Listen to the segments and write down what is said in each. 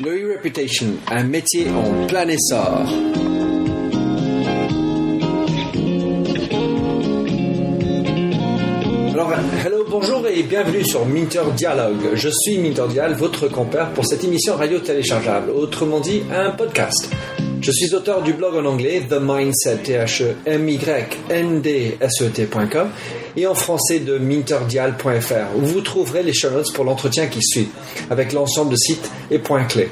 Le e-reputation, un métier en plein essor. Alors, hello, bonjour et bienvenue sur Minter Dialogue. Je suis Minter Dial, votre compère pour cette émission radio téléchargeable, autrement dit un podcast. Je suis auteur du blog en anglais The Mindset, t h e m y n d s e t.com et en français de minterdial.fr où vous trouverez les show pour l'entretien qui suit avec l'ensemble de sites et points clés.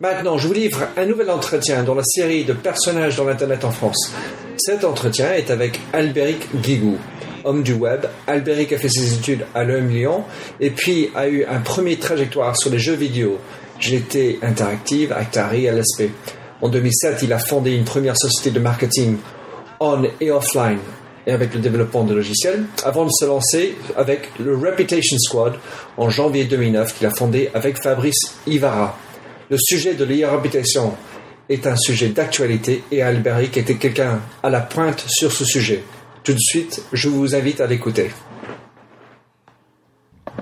Maintenant, je vous livre un nouvel entretien dans la série de personnages dans l'Internet en France. Cet entretien est avec Albéric Guigou. Homme du web, Albéric a fait ses études à l'EM Lyon et puis a eu un premier trajectoire sur les jeux vidéo. GT Interactive, Actari, LSP. En 2007, il a fondé une première société de marketing on et offline et avec le développement de logiciels, avant de se lancer avec le Reputation Squad en janvier 2009 qu'il a fondé avec Fabrice Ivara. Le sujet de l'e-reputation est un sujet d'actualité et Alberic était quelqu'un à la pointe sur ce sujet. Tout de suite, je vous invite à l'écouter.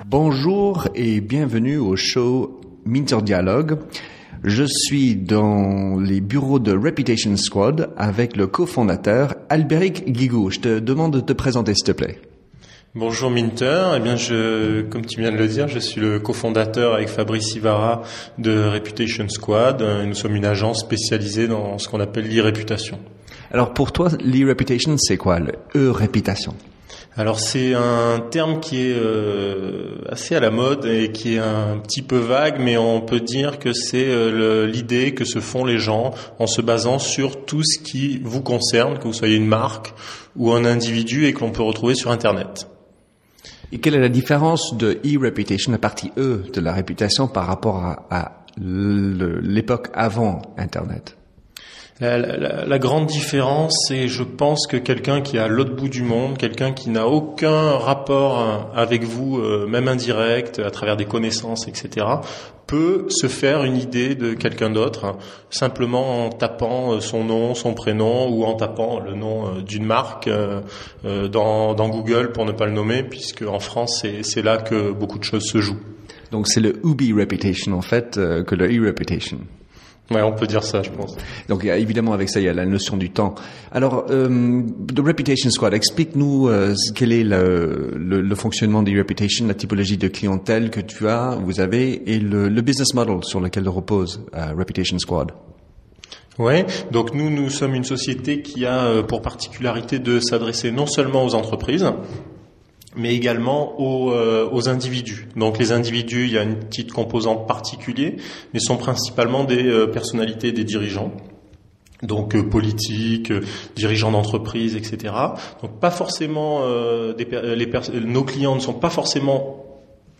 Bonjour et bienvenue au show Minter Dialogue. Je suis dans les bureaux de Reputation Squad avec le cofondateur Albéric Guigou. Je te demande de te présenter s'il te plaît. Bonjour Minter, eh bien je, comme tu viens de le dire, je suis le cofondateur avec Fabrice Ivara de Reputation Squad. Nous sommes une agence spécialisée dans ce qu'on appelle l'e-réputation. Alors pour toi, l'e-réputation, c'est quoi le e-réputation? Alors c'est un terme qui est euh, assez à la mode et qui est un petit peu vague, mais on peut dire que c'est euh, l'idée que se font les gens en se basant sur tout ce qui vous concerne, que vous soyez une marque ou un individu et que l'on peut retrouver sur Internet. Et quelle est la différence de e-reputation, la partie E de la réputation par rapport à, à l'époque avant Internet? La, la, la, grande différence, c'est, je pense, que quelqu'un qui est à l'autre bout du monde, quelqu'un qui n'a aucun rapport avec vous, euh, même indirect, à travers des connaissances, etc., peut se faire une idée de quelqu'un d'autre, hein, simplement en tapant euh, son nom, son prénom, ou en tapant le nom euh, d'une marque dans, dans, Google, pour ne pas le nommer, puisque en France, c'est là que beaucoup de choses se jouent. Donc c'est le Ubi Reputation, en fait, que le E-Reputation. Ouais, on peut dire ça, je pense. Donc évidemment avec ça il y a la notion du temps. Alors, euh, The Reputation Squad, explique-nous euh, quel est le, le, le, fonctionnement des Reputation, la typologie de clientèle que tu as, vous avez, et le, le business model sur lequel repose euh, Reputation Squad. Ouais, donc nous nous sommes une société qui a euh, pour particularité de s'adresser non seulement aux entreprises, mais également aux, euh, aux, individus. Donc les individus, il y a une petite composante particulière, mais sont principalement des euh, personnalités, des dirigeants. Donc euh, politiques, dirigeants d'entreprise, etc. Donc pas forcément des, les nos clients ne sont pas forcément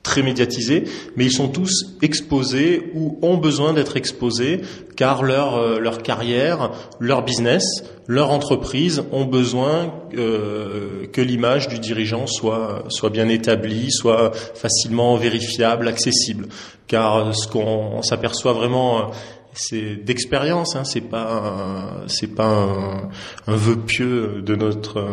très médiatisés, mais ils sont tous exposés ou ont besoin d'être exposés car leur, euh, leur carrière, leur business, leur entreprise ont besoin euh, que l'image du dirigeant soit, soit bien établie, soit facilement vérifiable, accessible. Car ce qu'on s'aperçoit vraiment c'est d'expérience, hein, c'est pas c'est pas un, un, vœu pieux de notre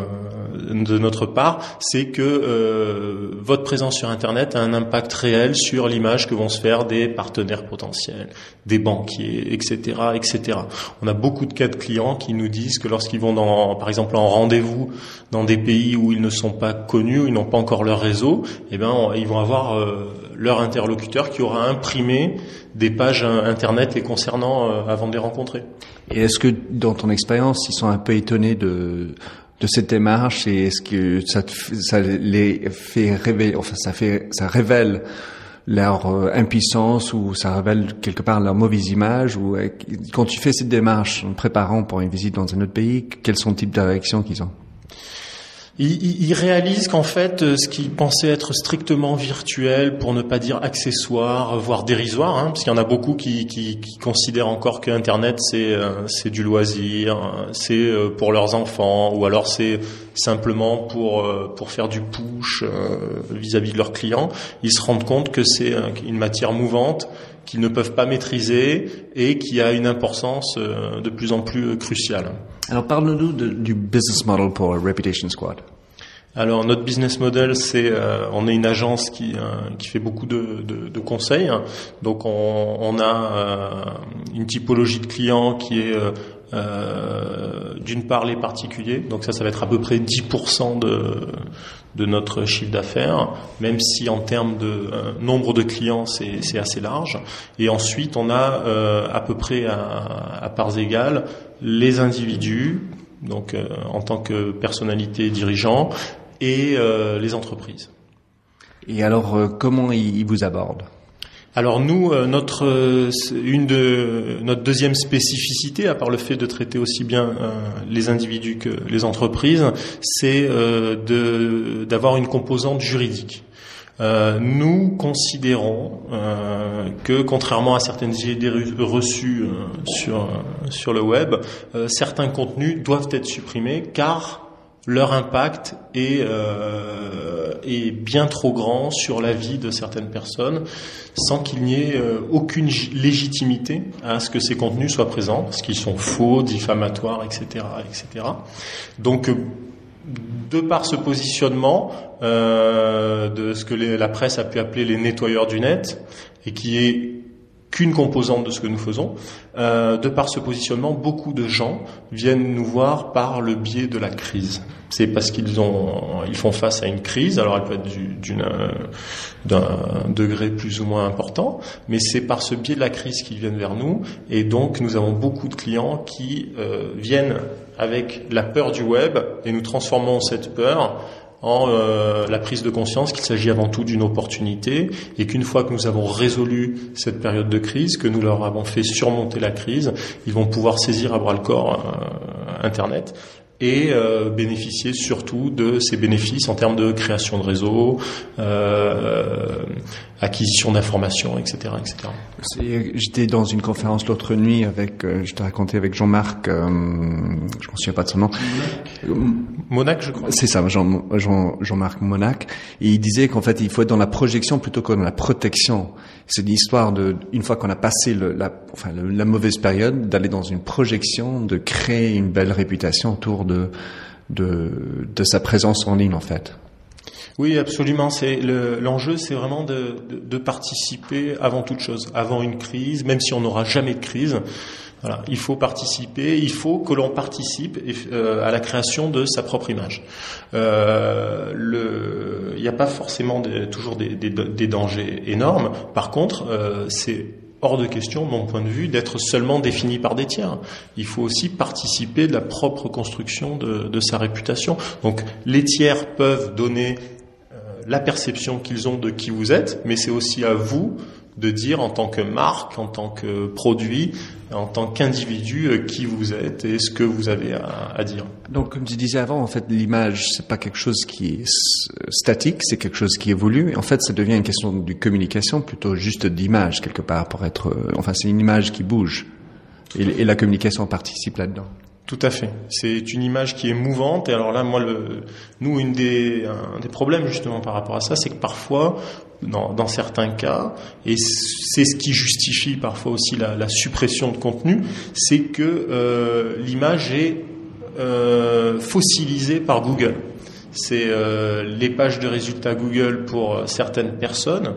de notre part, c'est que euh, votre présence sur Internet a un impact réel sur l'image que vont se faire des partenaires potentiels, des banquiers, etc., etc. On a beaucoup de cas de clients qui nous disent que lorsqu'ils vont dans, par exemple, en rendez-vous dans des pays où ils ne sont pas connus, où ils n'ont pas encore leur réseau, eh ben ils vont avoir euh, leur interlocuteur qui aura imprimé des pages internet les concernant euh, avant de les rencontrer. Et est-ce que dans ton expérience, ils sont un peu étonnés de de cette démarche et est-ce que ça, ça les fait révéler, enfin ça fait ça révèle leur euh, impuissance ou ça révèle quelque part leur mauvaise image ou euh, quand tu fais cette démarche en préparant pour une visite dans un autre pays, quels sont les types de réactions qu'ils ont? Ils, réalisent qu'en fait, euh, ce qu'ils pensaient être strictement virtuel, pour ne pas dire accessoire, voire dérisoire, hein, parce qu'il y en a beaucoup qui, considèrent encore que Internet c'est euh, c'est du loisir, c'est euh, pour leurs enfants, ou alors c'est simplement pour pour faire du push vis-à-vis de leurs clients. Ils se rendent compte que c'est une matière mouvante qu'ils ne peuvent pas maîtriser et qui a une importance de plus en plus cruciale. Alors parle-nous du business model pour Reputation Squad. alors notre business model, c'est euh, on est une agence qui euh, qui fait beaucoup de, de, conseils. Donc on, a euh, une typologie de clients qui est d'une part les particuliers. Donc ça, ça va être à peu près 10% de de notre chiffre d'affaires, même si en termes de nombre de clients, c'est assez large. Et ensuite, on a à peu près à parts égales les individus donc en tant que personnalité dirigeant, et euh, les entreprises. Et alors, euh, comment ils vous abordent? Alors nous, euh, notre une de notre deuxième spécificité, à part le fait de traiter aussi bien les individus que les entreprises, c'est de d'avoir une composante juridique. Nous considérons que, contrairement à certaines idées reçues sur sur le web, certains contenus doivent être supprimés car leur impact est, euh, est bien trop grand sur la vie de certaines personnes sans qu'il n'y ait euh, aucune légitimité à ce que ces contenus soient présents, parce qu'ils sont faux, diffamatoires, etc. etc. Donc, euh, de par ce positionnement euh, de ce que la presse a pu appeler les nettoyeurs du net, et qui est qu'une composante de ce que nous faisons. Euh, de par ce positionnement, beaucoup de gens viennent nous voir par le biais de la crise. C'est parce qu'ils ont, ils font face à une crise. Alors elle peut être d'une, d'un degré plus ou moins important, mais c'est par ce biais de la crise qu'ils viennent vers nous. Et donc nous avons beaucoup de clients qui euh, viennent avec la peur du web et nous transformons cette peur en euh, la prise de conscience qu'il s'agit avant tout d'une opportunité et qu'une fois que nous avons résolu cette période de crise, que nous leur avons fait surmonter la crise, ils vont pouvoir saisir à bras le corps euh, Internet et euh, bénéficier surtout de ces bénéfices en termes de création de réseau, euh, acquisition d'informations, etc., etc. J'étais dans une conférence l'autre nuit avec, euh, je te racontais avec Jean-Marc, je ne me souviens pas de son nom. Monac, je crois. C'est ça, Jean, Jean, Jean-Marc Monac. Et il disait qu'en fait, il faut être dans la projection plutôt que dans la protection. C'est l'histoire de, une fois qu'on a passé le, la, enfin, la mauvaise période, d'aller dans une projection, de créer une belle réputation autour de, de, sa présence en ligne, en fait. Oui, absolument. L'enjeu, c'est vraiment de, participer avant toute chose, avant une crise, même si on n'aura jamais de crise. Il faut participer, il faut que l'on participe euh, à la création de sa propre image. Euh, il n'y a pas forcément toujours des, dangers énormes. Par contre, euh, c'est hors de question, mon point de vue, d'être seulement défini par des tiers. Il faut aussi participer de la propre construction de, de sa réputation. Donc, les tiers peuvent donner la perception qu'ils ont de qui vous êtes, mais c'est aussi à vous de dire en tant que marque, en tant que produit, en tant qu'individu euh, qui vous êtes et ce que vous avez à, dire. Donc, comme tu disais avant, en fait, l'image c'est pas quelque chose qui est statique, c'est quelque chose qui évolue. En fait, ça devient une question de communication plutôt juste d'image quelque part pour être. Euh, enfin, c'est une image qui bouge et, et la communication participe là-dedans. Tout à fait. C'est une image qui est mouvante. Et alors là, moi, le, nous, une des, un des problèmes justement par rapport à ça, c'est que parfois, dans, dans, certains cas, et c'est ce qui justifie parfois aussi la, la suppression de contenu, c'est que euh, l'image est euh, fossilisée par Google. C'est euh, les pages de résultats Google pour certaines personnes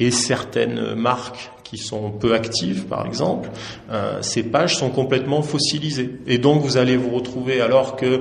et certaines marques qui sont peu actives, par exemple, euh, ces pages sont complètement fossilisées. Et donc vous allez vous retrouver, alors que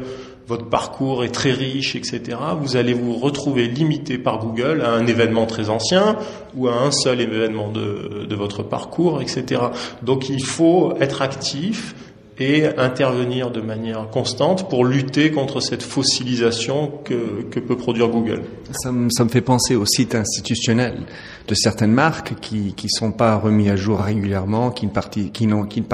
votre parcours est très riche, etc., vous allez vous retrouver limité par Google à un événement très ancien ou à un seul événement de, de votre parcours, etc. Donc il faut être actif, et intervenir de manière constante pour lutter contre cette fossilisation que, que peut produire Google. Ça me, ça me, fait penser aux sites institutionnels de certaines marques qui qui sont pas remis à jour régulièrement, qui ne, parti, qui n'ont, qui ne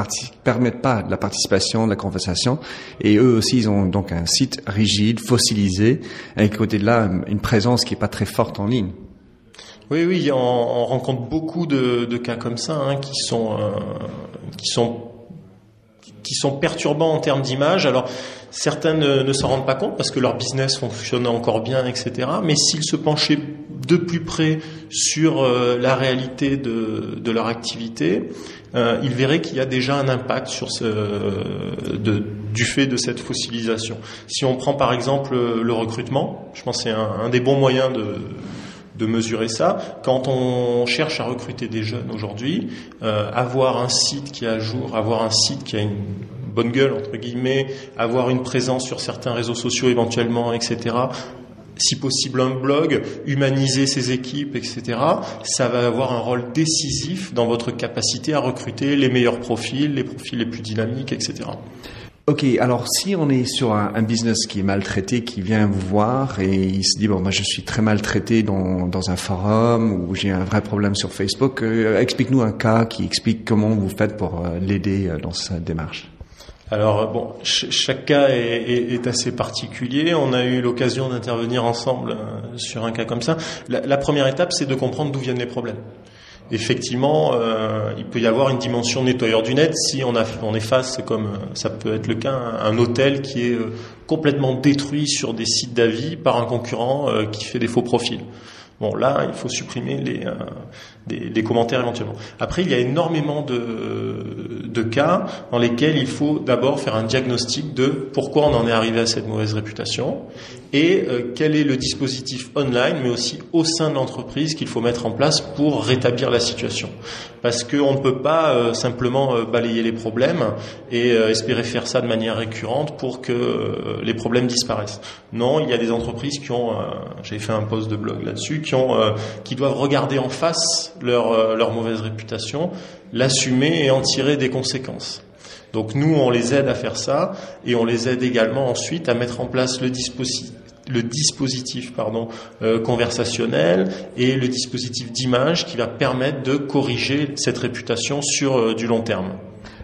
permettent pas la participation, de la conversation, et eux aussi ils ont donc un site rigide, fossilisé, avec côté de là une présence qui est pas très forte en ligne. Oui, oui, on, on rencontre beaucoup de, de, cas comme ça, hein, qui sont euh, qui sont qui sont perturbants en termes d'image. Alors certains ne, s'en rendent pas compte parce que leur business fonctionne encore bien, etc. Mais s'ils se penchaient de plus près sur euh, la réalité de, leur activité, euh, ils verraient qu'il y a déjà un impact sur ce, du fait de cette fossilisation. Si on prend par exemple le recrutement, je pense que c'est un, des bons moyens de, de mesurer ça. Quand on cherche à recruter des jeunes aujourd'hui, euh, avoir un site qui est à jour, avoir un site qui a une bonne gueule entre guillemets, avoir une présence sur certains réseaux sociaux éventuellement, etc. Si possible un blog, humaniser ses équipes, etc. Ça va avoir un rôle décisif dans votre capacité à recruter les meilleurs profils, les profils les plus dynamiques, etc. Ok, alors si on est sur un, business qui est maltraité, qui vient vous voir et il se dit bon moi je suis très maltraité dans, dans un forum ou j'ai un vrai problème sur Facebook, euh, explique-nous un cas qui explique comment vous faites pour euh, l'aider euh, dans sa démarche. Alors bon, chaque cas est, assez particulier. On a eu l'occasion d'intervenir ensemble sur un cas comme ça. La première étape, c'est de comprendre d'où viennent les problèmes effectivement, euh, il peut y avoir une dimension nettoyeur du net si on, a, on est face, comme euh, ça peut être le cas, un hôtel qui est euh, complètement détruit sur des sites d'avis par un concurrent qui fait des faux profils. Bon, là, il faut supprimer les, des, commentaires éventuellement. Après, il y a énormément de, de cas dans lesquels il faut d'abord faire un diagnostic de pourquoi on en est arrivé à cette mauvaise réputation et euh, quel est le dispositif online, mais aussi au sein de l'entreprise qu'il faut mettre en place pour rétablir la situation. Parce qu'on ne peut pas euh, simplement euh, balayer les problèmes et espérer faire ça de manière récurrente pour que les problèmes disparaissent. Non, il y a des entreprises qui ont, j'ai fait un post de blog là-dessus, qui ont, qui doivent regarder en face leur, euh, leur mauvaise réputation, l'assumer et en tirer des conséquences. Donc nous, on les aide à faire ça et on les aide également ensuite à mettre en place le dispositif le dispositif pardon, euh, conversationnel et le dispositif d'image qui va permettre de corriger cette réputation sur euh, du long terme.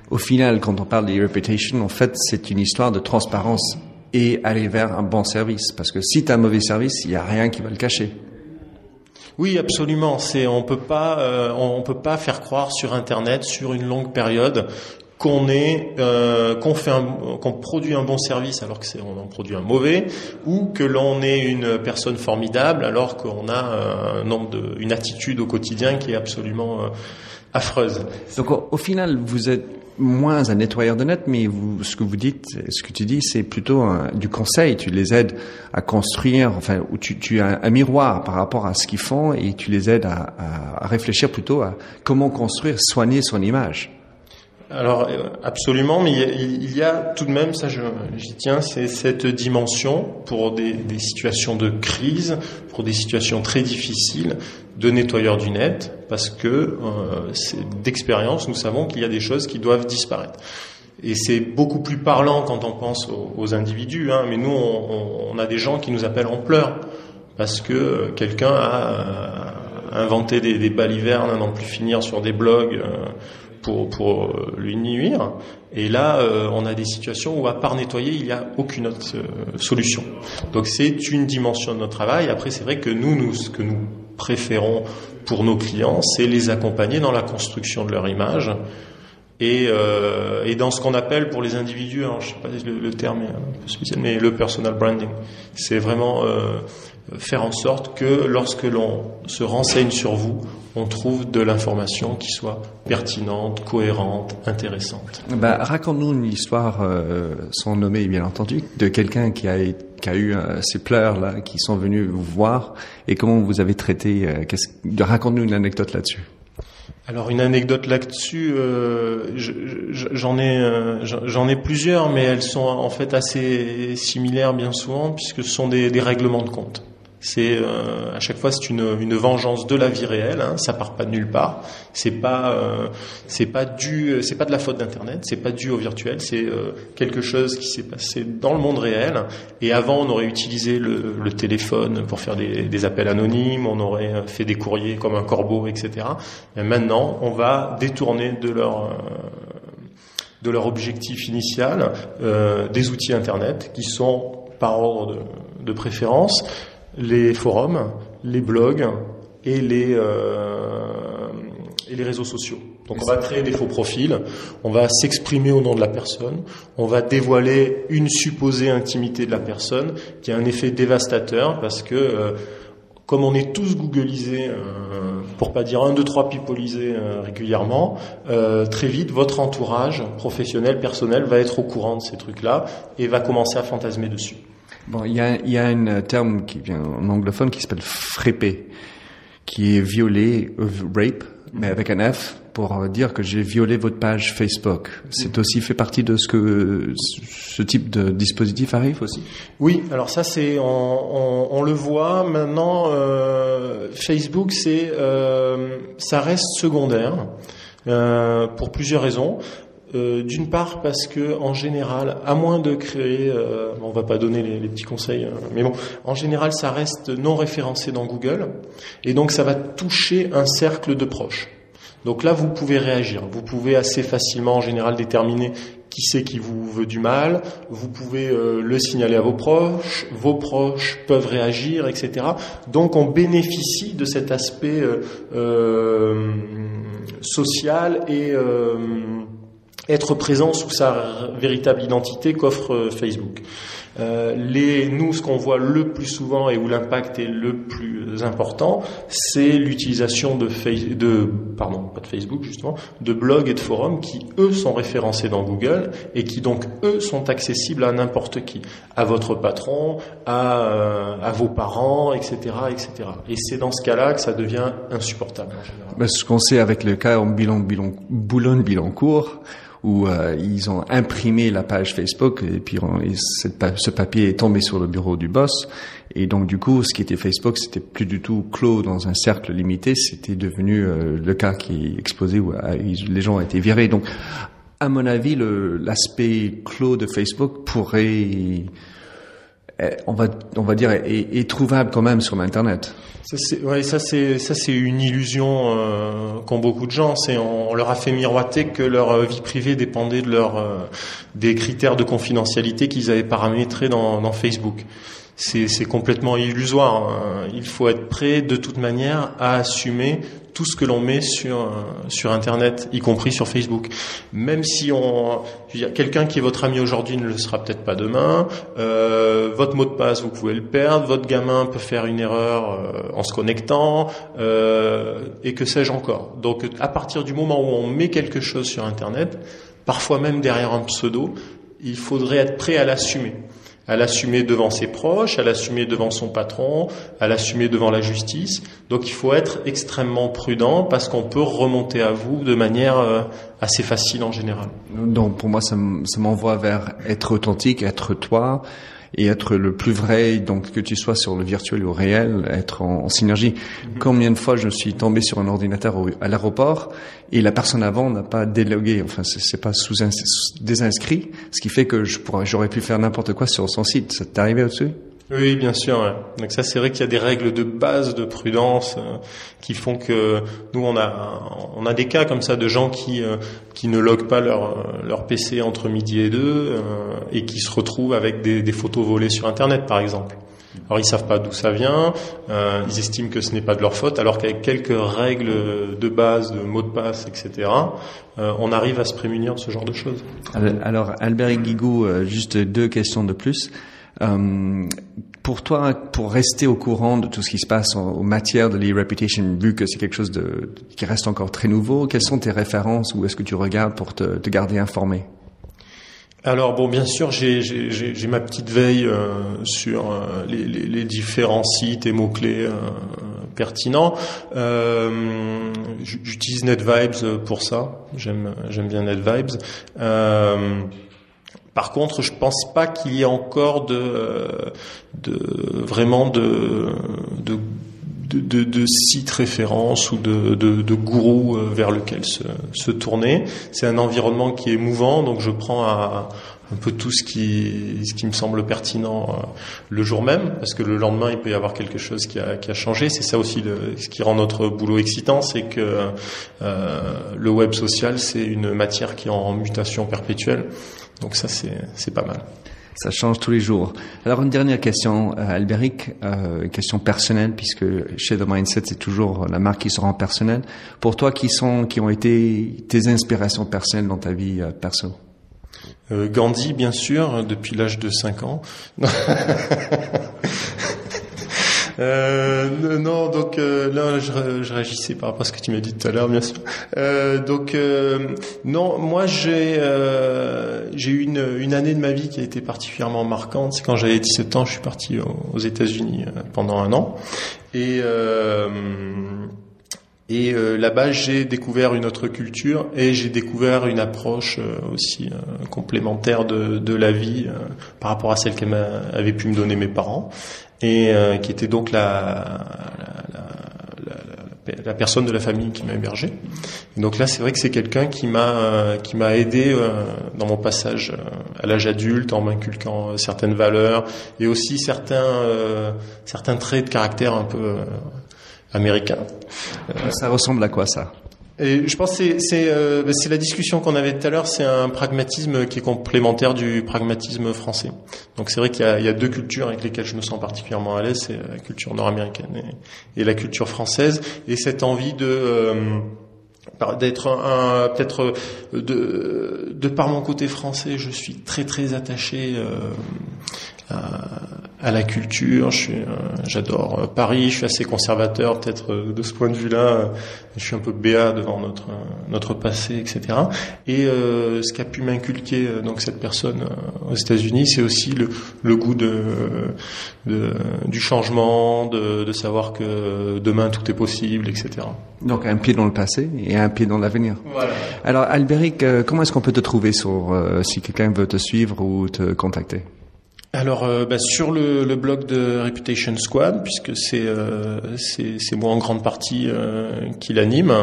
Au final, quand on parle de reputation, en fait, c'est une histoire de transparence et aller vers un bon service. Parce que si tu as un mauvais service, il n'y a rien qui va le cacher. Oui, absolument. C'est on peut pas euh, on peut pas faire croire sur Internet sur une longue période qu'on est euh, qu'on fait qu'on produit un bon service alors que c'est on en produit un mauvais ou que l'on est une personne formidable alors qu'on a un nombre de une attitude au quotidien qui est absolument euh, affreuse. Donc au final, vous êtes moins un nettoyeur de net, mais vous, ce que vous dites, ce que tu dis, c'est plutôt du conseil. Tu les aides à construire, enfin, ou tu, tu as un, miroir par rapport à ce qu'ils font et tu les aides à, à, réfléchir plutôt à comment construire, soigner son image. Alors absolument, mais il y, a, tout de même, ça j'y tiens, c'est cette dimension pour des, situations de crise, pour des situations très difficiles, de nettoyeur du net, parce que euh, d'expérience, nous savons qu'il y a des choses qui doivent disparaître. Et c'est beaucoup plus parlant quand on pense aux, individus, hein, mais nous, on, a des gens qui nous appellent en pleurs, parce que quelqu'un a euh, inventé des, des balivernes à n'en plus finir sur des blogs. Euh, pour, euh, lui nuire. Et là, euh, on a des situations où, à part nettoyer, il n'y a aucune autre euh, solution. Donc c'est une dimension de notre travail. Après, c'est vrai que nous, nous, ce que nous préférons pour nos clients, c'est les accompagner dans la construction de leur image. Et, et dans ce qu'on appelle pour les individus, alors je sais pas le, le terme est un peu spécial, mais le personal branding, c'est vraiment faire en sorte que lorsque l'on se renseigne sur vous, on trouve de l'information qui soit pertinente, cohérente, intéressante. Bah, Raconte-nous une histoire euh, sans nommer, bien entendu, de quelqu'un qui a, qui a eu euh, ces pleurs là, qui sont venus vous voir, et comment vous avez traité. Euh, Raconte-nous une anecdote là-dessus. Alors une anecdote là-dessus, euh, j'en ai euh, j'en ai plusieurs, mais elles sont en fait assez similaires bien souvent puisque ce sont des, des règlements de compte. C'est euh, à chaque fois c'est une, une, vengeance de la vie réelle. Hein, ça part pas de nulle part. C'est pas euh, c'est pas dû c'est pas de la faute d'internet. C'est pas dû au virtuel. C'est euh, quelque chose qui s'est passé dans le monde réel. Et avant on aurait utilisé le, le téléphone pour faire des, des, appels anonymes. On aurait fait des courriers comme un corbeau, etc. Et maintenant on va détourner de leur de leur objectif initial des outils internet qui sont par ordre de, de préférence les forums, les blogs et les, euh, et les réseaux sociaux. Donc on va créer des faux profils, on va s'exprimer au nom de la personne, on va dévoiler une supposée intimité de la personne qui a un effet dévastateur parce que euh, comme on est tous googlisés, euh, pour pas dire un, deux, trois pipolisés euh, régulièrement, euh, très vite votre entourage professionnel, personnel va être au courant de ces trucs-là et va commencer à fantasmer dessus. Bon, il y a, un terme qui vient en anglophone qui s'appelle frépé, qui est violé, rape, mais avec un F pour dire que j'ai violé votre page Facebook. C'est aussi fait partie de ce que ce type de dispositif arrive aussi? Oui, alors ça c'est on, on, le voit maintenant. Euh, Facebook, c'est euh, ça reste secondaire euh, pour plusieurs raisons. Euh, d'une part parce que en général, à moins de créer, euh, on va pas donner les, les petits conseils, hein, mais bon, en général, ça reste non référencé dans Google, et donc ça va toucher un cercle de proches. Donc là, vous pouvez réagir. Vous pouvez assez facilement, en général, déterminer qui c'est qui vous veut du mal. Vous pouvez euh, le signaler à vos proches. Vos proches peuvent réagir, etc. Donc on bénéficie de cet aspect euh, euh, social et euh, être présent sous sa véritable identité qu'offre Facebook. Euh, les, nous, ce qu'on voit le plus souvent et où l'impact est le plus important, c'est l'utilisation de, de, pardon, pas de Facebook justement, de blogs et de forums qui eux sont référencés dans Google et qui donc eux sont accessibles à n'importe qui, à votre patron, à, euh, à vos parents, etc., etc. Et c'est dans ce cas-là que ça devient insupportable. En général. Ben, ce qu'on sait avec le cas en Boulogne-Billancourt, où euh, ils ont imprimé la page Facebook et puis ce papier est tombé sur le bureau du boss. Et donc du coup ce qui était Facebook c'était plus du tout clos dans un cercle limité. C'était devenu euh, le cas qui explosait où euh, les gens ont été virés. Donc à mon avis l'aspect clos de Facebook pourrait on va on va dire est, est trouvable quand même sur l'internet ça c'est ouais, ça c'est ça c'est une illusion euh, qu'ont beaucoup de gens. C'est on, on, leur a fait miroiter que leur euh, vie privée dépendait de leur euh, des critères de confidentialité qu'ils avaient paramétrés dans, dans Facebook. C'est complètement illusoire. Hein. Il faut être prêt de toute manière à assumer tout ce que l'on met sur sur Internet, y compris sur Facebook. Même si on, quelqu'un qui est votre ami aujourd'hui ne le sera peut-être pas demain. Euh, votre mot de passe, vous pouvez le perdre. Votre gamin peut faire une erreur euh, en se connectant, euh, et que sais-je encore. Donc, à partir du moment où on met quelque chose sur Internet, parfois même derrière un pseudo, il faudrait être prêt à l'assumer à l'assumer devant ses proches, à l'assumer devant son patron, à l'assumer devant la justice. Donc il faut être extrêmement prudent parce qu'on peut remonter à vous de manière euh, assez facile en général. Donc pour moi, ça m'envoie vers être authentique, être toi, et être le plus vrai, donc que tu sois sur le virtuel ou réel, être en, en synergie. Mm-hmm. Combien de fois je suis tombé sur un ordinateur au, à l'aéroport et la personne avant n'a pas délogué, enfin c'est pas sous, sous désinscrit, ce qui fait que je pourrais, j'aurais pu faire n'importe quoi sur son site. Ça t'est arrivé au-dessus? Oui, bien sûr. Ouais. Donc ça, c'est vrai qu'il y a des règles de base de prudence euh, qui font que nous, on a, on a des cas comme ça de gens qui euh, qui ne loguent pas leur leur PC entre midi et deux euh, et qui se retrouvent avec des, des, photos volées sur Internet, par exemple. Alors ils savent pas d'où ça vient, euh, ils estiment que ce n'est pas de leur faute, alors qu'avec quelques règles de base, de mots de passe, etc., euh, on arrive à se prémunir de ce genre de choses. Alors Albert Guigou, juste deux questions de plus. Euh, pour toi, pour rester au courant de tout ce qui se passe en, matière de l'e-reputation, vu que c'est quelque chose de, qui reste encore très nouveau, quelles sont tes références ou est-ce que tu regardes pour te, te garder informé? Alors bon, bien sûr, j'ai ma petite veille euh, sur euh, les, les, les, différents sites et mots clés euh, pertinents. Euh, J'utilise NetVibes pour ça. J'aime bien NetVibes. Euh, par contre, je pense pas qu'il y ait encore de, de vraiment de, de de, de, sites références ou de, de, gourous euh, vers lequel se, se tourner. C'est un environnement qui est mouvant, donc je prends à, un peu tout ce qui, ce qui me semble pertinent euh, le jour même, parce que le lendemain, il peut y avoir quelque chose qui a, qui a changé. C'est ça aussi le, ce qui rend notre boulot excitant, c'est que euh, le web social, c'est une matière qui est en mutation perpétuelle. Donc ça, c'est pas mal. Ça change tous les jours. Alors une dernière question, euh, Albéric, euh, question personnelle, puisque chez The Mindset, c'est toujours la marque qui se rend personnelle. Pour toi, qui sont, qui ont été tes inspirations personnelles dans ta vie euh, perso? Euh, Gandhi, bien sûr, depuis l'âge de 5 ans. Euh, non, donc euh, là, je, je, réagissais par rapport à ce que tu m'as dit tout à l'heure, bien sûr. Euh, donc euh, non, moi j'ai euh, j'ai eu une, une année de ma vie qui a été particulièrement marquante. C'est quand j'avais 17 ans, je suis parti aux, États-Unis pendant un an et et euh, là-bas, j'ai découvert une autre culture et j'ai découvert une approche euh, aussi euh, complémentaire de, de, la vie par rapport à celle qu'avaient pu me donner mes parents et qui était donc la, la, la, la, personne de la famille qui m'a hébergé. donc là, c'est vrai que c'est quelqu'un qui m'a qui m'a aidé dans mon passage à l'âge adulte en m'inculquant certaines valeurs et aussi certains certains traits de caractère un peu américain. Euh, ça ressemble à quoi ça? Et je pense que c'est euh, c'est la discussion qu'on avait tout à l'heure, c'est un pragmatisme qui est complémentaire du pragmatisme français. Donc c'est vrai qu'il y, y, a deux cultures avec lesquelles je me sens particulièrement à l'aise, c'est la culture nord-américaine et, et, la culture française, et cette envie de euh, d'être un, peut-être de, de par mon côté français, je suis très très attaché euh, à, la culture. Euh, j'adore euh, Paris. Je suis assez conservateur, peut-être euh, de ce point de vue-là. Je suis un peu béat devant notre notre passé, etc. Et ce qu'a pu m'inculquer donc cette personne aux États-Unis, c'est aussi le, le goût de, de, du changement, de, de savoir que demain tout est possible, etc. Donc un pied dans le passé et un pied dans l'avenir. Voilà. Alors Albéric, comment est-ce qu'on peut te trouver sur si quelqu'un veut te suivre ou te contacter? Alors euh, bah, sur le, le, blog de Reputation Squad, puisque c'est euh, c'est moi en grande partie euh, qui l'anime.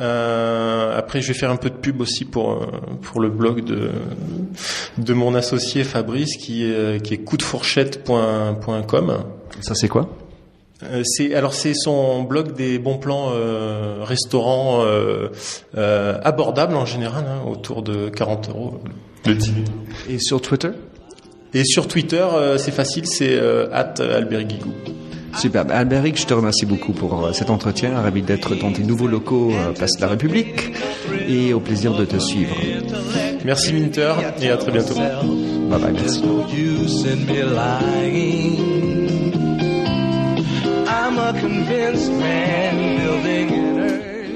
Euh, après, je vais faire un peu de pub aussi pour pour le blog de de mon associé Fabrice, qui est qui est coupdefourchette.com. Ça c'est quoi? C'est alors c'est son blog des bons plans euh, restaurants euh, abordables en général, hein, autour de 40 euros le 10 Et sur Twitter? Et sur Twitter, euh, c'est facile, c'est euh, at Guigou. Super. Alberic, je te remercie beaucoup pour euh, cet entretien. Ravi d'être dans tes nouveaux locaux Place de la République et au plaisir de te suivre. Merci Minter et à très bientôt. Bye bye, merci.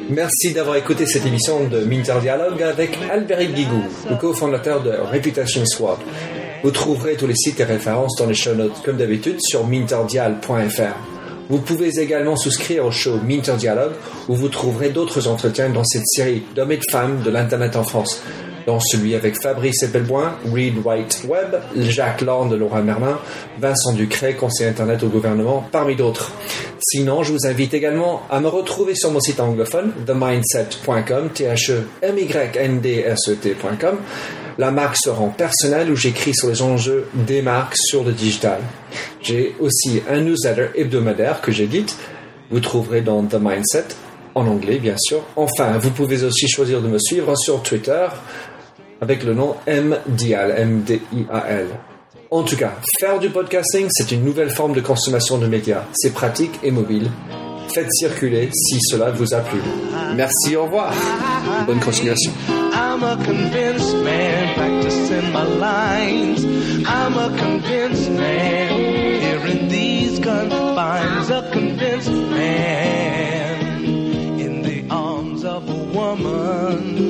Merci d'avoir écouté cette émission de Minter Dialogue avec Alberic Guigou, le cofondateur de Reputation Swap. Vous trouverez tous les sites et références dans les show notes comme d'habitude sur minterdial.fr. Vous pouvez également souscrire au show Minter Dialogue où vous trouverez d'autres entretiens dans cette série d'hommes et de femmes de l'Internet en France, dans celui avec Fabrice Eppelboin, Reed White Webb, Jacques Lorne de Laura Merlin, Vincent Ducret, conseiller Internet au gouvernement, parmi d'autres. Sinon, je vous invite également à me retrouver sur mon site anglophone, themindset.com, t h e m y n d s e t.com la marque se rend personnelle où j'écris sur les enjeux des marques sur le digital. J'ai aussi un newsletter hebdomadaire que j'édite. Vous trouverez dans The Mindset, en anglais bien sûr. Enfin, vous pouvez aussi choisir de me suivre sur Twitter avec le nom MDIAL, M-D-I-A-L. En tout cas, faire du podcasting, c'est une nouvelle forme de consommation de médias. C'est pratique et mobile. Faites circuler si cela vous a plu. Merci, au revoir. Bonne continuation. I'm a convinced man practicing my lines. I'm a convinced man here in these confines. A convinced man in the arms of a woman.